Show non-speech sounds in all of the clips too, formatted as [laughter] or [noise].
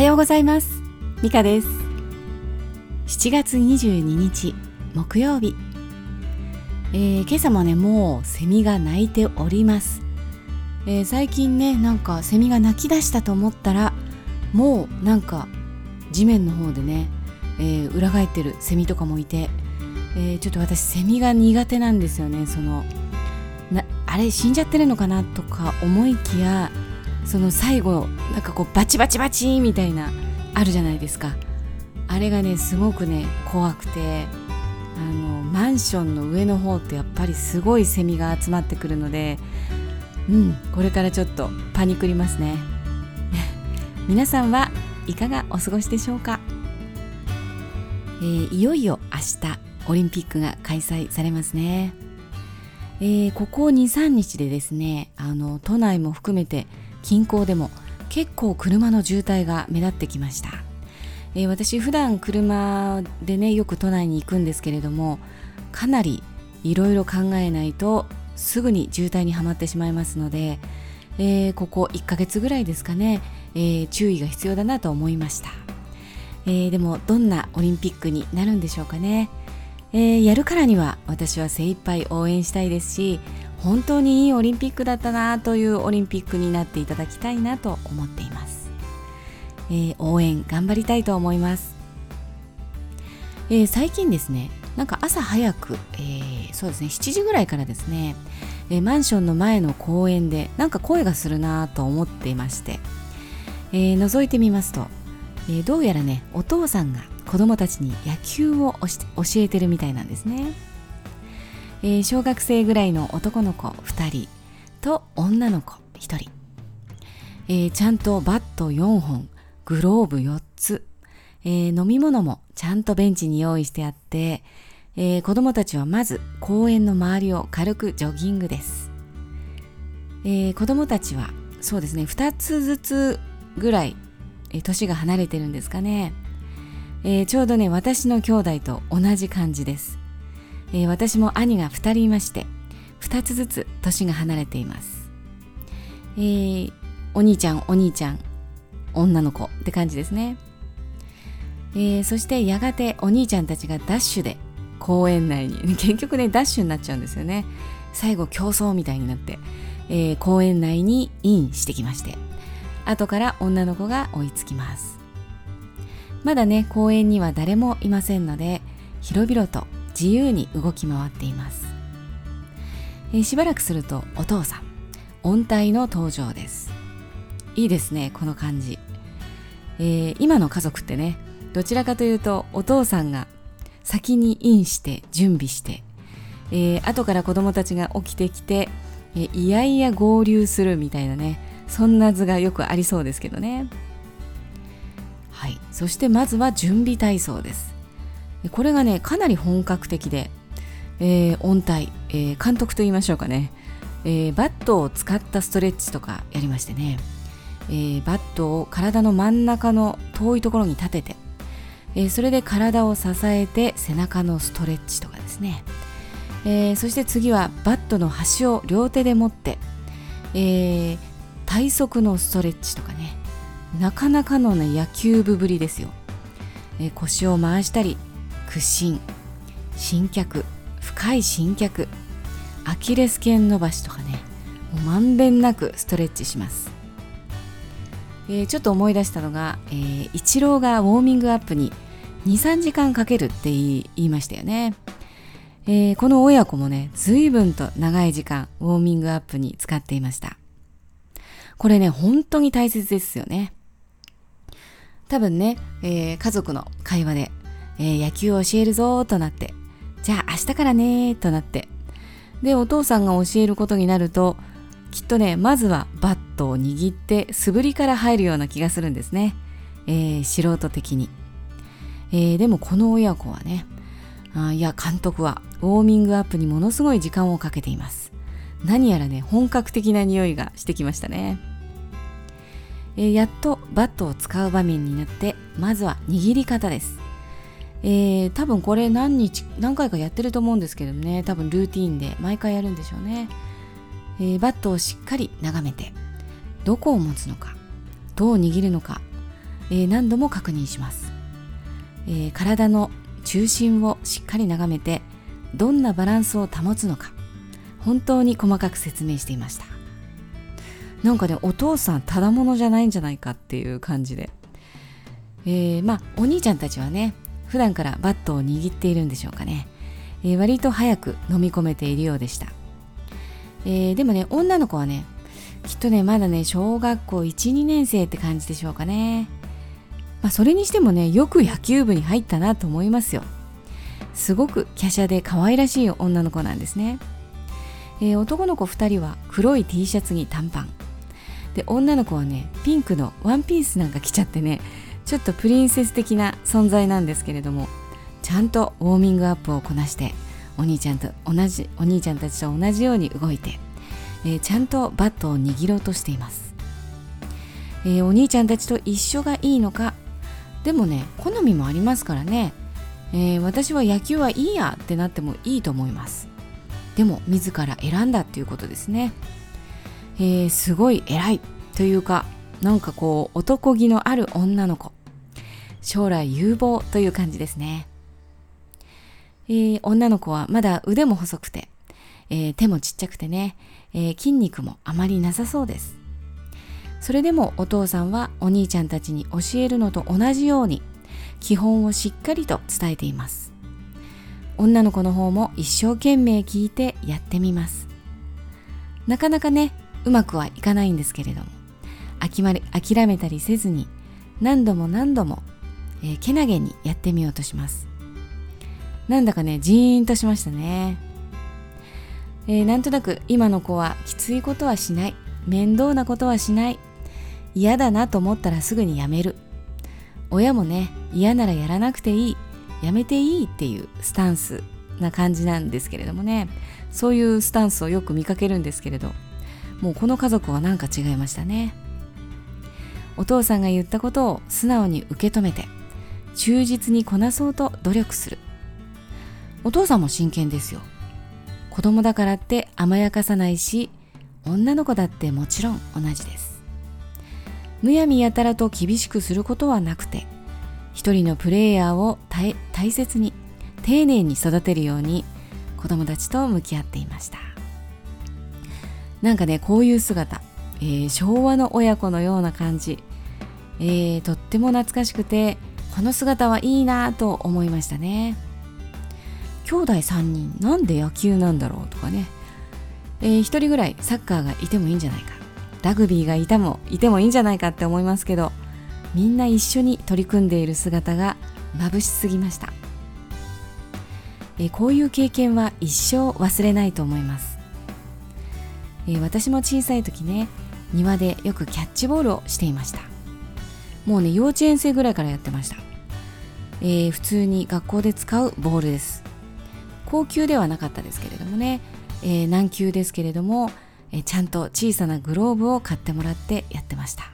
はようございます。ミカです。7月22日木曜日、えー、今朝もねもうセミが鳴いております、えー、最近ねなんかセミが鳴き出したと思ったらもうなんか地面の方でね、えー、裏返ってるセミとかもいて、えちょっと私セミが苦手なんですよね。そのなあれ死んじゃってるのかなとか思いきやその最後なんかこうバチバチバチみたいなあるじゃないですか。あれがねすごくね怖くてあのマンションの上の方ってやっぱりすごいセミが集まってくるのでうんこれからちょっとパニクりますね。[laughs] 皆さんはいかがお過ごしでしょうか、えー、いよいよ明日オリンピックが開催されますね、えー、ここ23日でですねあの都内も含めて近郊でも結構車の渋滞が目立ってきました、えー、私普段車でねよく都内に行くんですけれどもかなりいろいろ考えないとすぐに渋滞にはまってしまいますので、えー、ここ1ヶ月ぐらいですかね、えー、注意が必要だなと思いました、えー、でもどんなオリンピックになるんでしょうかね、え、やるからには私は精一杯応援したいですし本当にいいオリンピックだったなというオリンピックになっていただきたいなと思っています、えー、応援頑張りたいと思います、えー、最近ですねなんか朝早く、えー、そうですね7時ぐらいからですね、えー、マンションの前の公園でなんか声がするなと思っていまして、えー、覗いてみますと、えー、どうやらねお父さんが子供たちに野球を教えてるみたいなんですね。えー、小学生ぐらいの男の子2人と女の子1人、えー、ちゃんとバット4本グローブ4つ、えー、飲み物もちゃんとベンチに用意してあって、えー、子供たちはまず公園の周りを軽くジョギングです、えー、子供たちはそうですね2つずつぐらい、えー、年が離れてるんですかね、えー、ちょうどね私の兄弟と同じ感じです。えー、私も兄が2人いまして2つずつ年が離れています、えー、お兄ちゃんお兄ちゃん女の子って感じですね、えー、そしてやがてお兄ちゃんたちがダッシュで公園内に [laughs] 結局ねダッシュになっちゃうんですよね。最後競争みたいになって、えー、公園内にインしてきまして後から女の子が追いつきます。まだね公園には誰もいませんので広々と自由に動き回っています、えー、しばらくするとお父さん音体の登場です。いいですねこの感じ、えー、今の家族ってねどちらかというとお父さんが先にインして準備して、えー、後から子供たちが起きてきて、えー、いやいや合流するみたいなねそんな図がよくありそうですけどね。はい。そしてまずは準備体操です。これがねかなり本格的で、えー、音体、えー、監督と言いましょうかね、えー、バットを使ったストレッチとかやりましてね、えー、バットを体の真ん中の遠いところに立てて、えー、それで体を支えて背中のストレッチとかですね、えー、そして次はバットの端を両手で持って、えー、体側のストレッチとかね。なかなかのね野球部ぶりですよ、えー、腰を回したり屈伸新脚深い新脚アキレス腱伸ばしとかねもうまんべんなくストレッチします、えー、ちょっと思い出したのが、えー、イチローがウォーミングアップに23時間かけるって言いましたよね、えー、この親子もね随分と長い時間ウォーミングアップに使っていました。これね本当に大切ですよね。多分ね、えー、家族の会話でえー、野球を教えるぞとなって、じゃあ明日からねとなって、で、お父さんが教えることになると、きっとね、まずはバットを握って素振りから入るような気がするんですね。えー、素人的に。えー、でもこの親子はね、あいや、監督はウォーミングアップにものすごい時間をかけています。何やらね、本格的な匂いがしてきましたね。えー、やっとバットを使う場面になって、まずは握り方です。えー、多分これ何日何回かやってると思うんですけどね。多分ルーティンで毎回やるんでしょうね、えー、バットをしっかり眺めてどこを持つのかどう握るのか、えー、何度も確認します、えー、体の中心をしっかり眺めてどんなバランスを保つのか本当に細かく説明していました。なんかねお父さんただものじゃないんじゃないかっていう感じで、えー、まあお兄ちゃんたちはね普段からバットを握っているんでしょうかね、えー、割と早く飲み込めているようでした、えー、でもね女の子はねきっとねまだね小学校12年生って感じでしょうかね。まあ、それにしてもねよく野球部に入ったなと思いますよ。すごく華奢で可愛らしい女の子なんですね、えー、男の子2人は黒い T シャツに短パン。で女の子はねピンクのワンピースなんか着ちゃってねちょっとプリンセス的な存在なんですけれどもちゃんとウォーミングアップをこなしてお兄ちゃんと同じお兄ちゃんたちと同じように動いて、えー、ちゃんとバットを握ろうとしています、えー、お兄ちゃんたちと一緒がいいのかでもね好みもありますからね、えー、私は野球はいいやってなってもいいと思います。でも自ら選んだっていうことですね、え、すごい偉いというかなんかこう男気のある女の子。将来有望という感じですね、えー、女の子はまだ腕も細くて、えー、手もちっちゃくてね、えー、筋肉もあまりなさそうです。それでもお父さんはお兄ちゃんたちに教えるのと同じように基本をしっかりと伝えています。女の子の方も一生懸命聞いてやってみます。なかなかねうまくはいかないんですけれども諦めたりせずに何度も何度も、えー、けなげにやってみようとします。なんだかねジーンとしましたね、えー、なんとなく今の子はきついことはしない。面倒なことはしない。嫌だなと思ったらすぐにやめる。親もね嫌ならやらなくていい。やめていいっていうスタンスな感じなんですけれどもね。そういうスタンスをよく見かけるんですけれど。もうこの家族はなんか違いましたね。お父さんが言ったことを素直に受け止めて。忠実にこなそうと努力する。お父さんも真剣ですよ。子供だからって甘やかさないし女の子だってもちろん同じです。むやみやたらと厳しくすることはなくて一人のプレイヤーを大切に丁寧に育てるように子供たちと向き合っていました。なんかねこういう姿、えー、昭和の親子のような感じ、えー、とっても懐かしくてこの姿はいいなと思いましたね。兄弟3人なんで野球なんだろうとかね、えー、1人ぐらいサッカーがいてもいいんじゃないか。ラグビーがいたもいてもいいんじゃないかって思いますけどみんな一緒に取り組んでいる姿が眩しすぎました。えこういう経験は一生忘れないと思います。え私も小さい時ね庭でよくキャッチボールをしていました。もうね幼稚園生ぐらいからやってました、えー、普通に学校で使うボールです。高級ではなかったですけれどもね、えー、難級ですけれどもえちゃんと小さなグローブを買ってもらってやってました。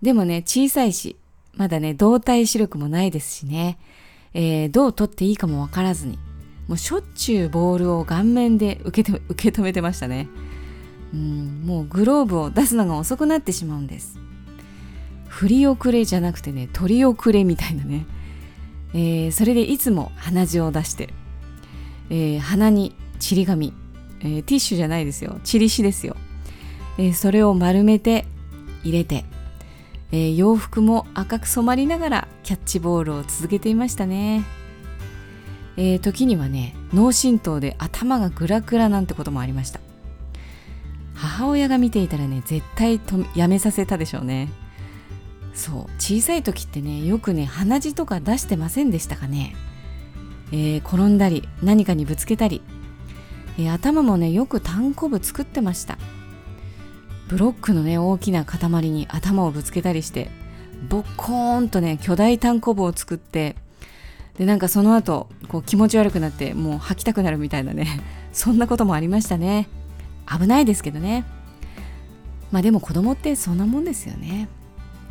でもね小さいしまだね動体視力もないですしね、えー、どう取っていいかもわからずにもうしょっちゅうボールを顔面で受けて受け止めてましたね。うんもうグローブを出すのが遅くなってしまうんです。振り遅れじゃなくてね取り遅れみたいなね、えー、それでいつも鼻血を出して、えー、鼻にちり紙えー、ティッシュじゃないですよ。チリシですよ、え、それを丸めて入れて、え、洋服も赤く染まりながらキャッチボールを続けていましたね、え時にはね脳震盪で頭がグラグラなんてこともありました。母親が見ていたらね絶対とやめさせたでしょうね。そう小さい時ってねよくね鼻血とか出してませんでしたかね、えー、転んだり何かにぶつけたり。えー、頭もねよく単行部作ってました。ブロックのね大きな塊に頭をぶつけたりしてボッコーンとね巨大単行部を作ってでなんかその後こう気持ち悪くなってもう吐きたくなるみたいなね [laughs] そんなこともありましたね。危ないですけどね。まあでも子供ってそんなもんですよね。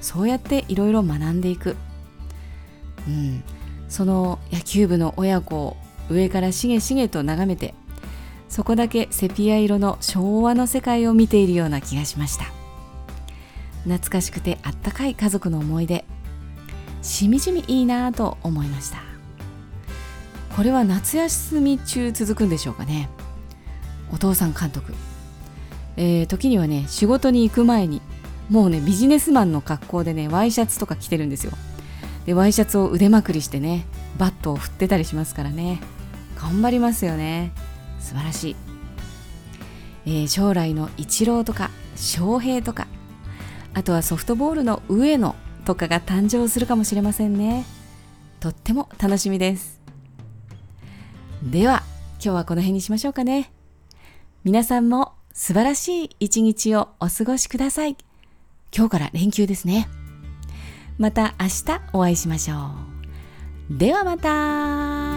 そうやっていろいろ学んでいく。うん。その野球部の親子を上からしげしげと眺めてそこだけセピア色の昭和の世界を見ているような気がしました。懐かしくてあったかい家族の思い出。しみじみいいなぁと思いました。これは夏休み中続くんでしょうかね。お父さん監督、えー、時にはね仕事に行く前にもうねビジネスマンの格好でねワイシャツとか着てるんですよ。でワイシャツを腕まくりしてねバットを振ってたりしますからね。頑張りますよね。素晴らしい、えー、将来のイチローとか翔平とかあとはソフトボールの上野とかが誕生するかもしれませんね。とっても楽しみです。では今日はこの辺にしましょうかね。皆さんも素晴らしい一日をお過ごしください。今日から連休ですね。また明日お会いしましょう。ではまた。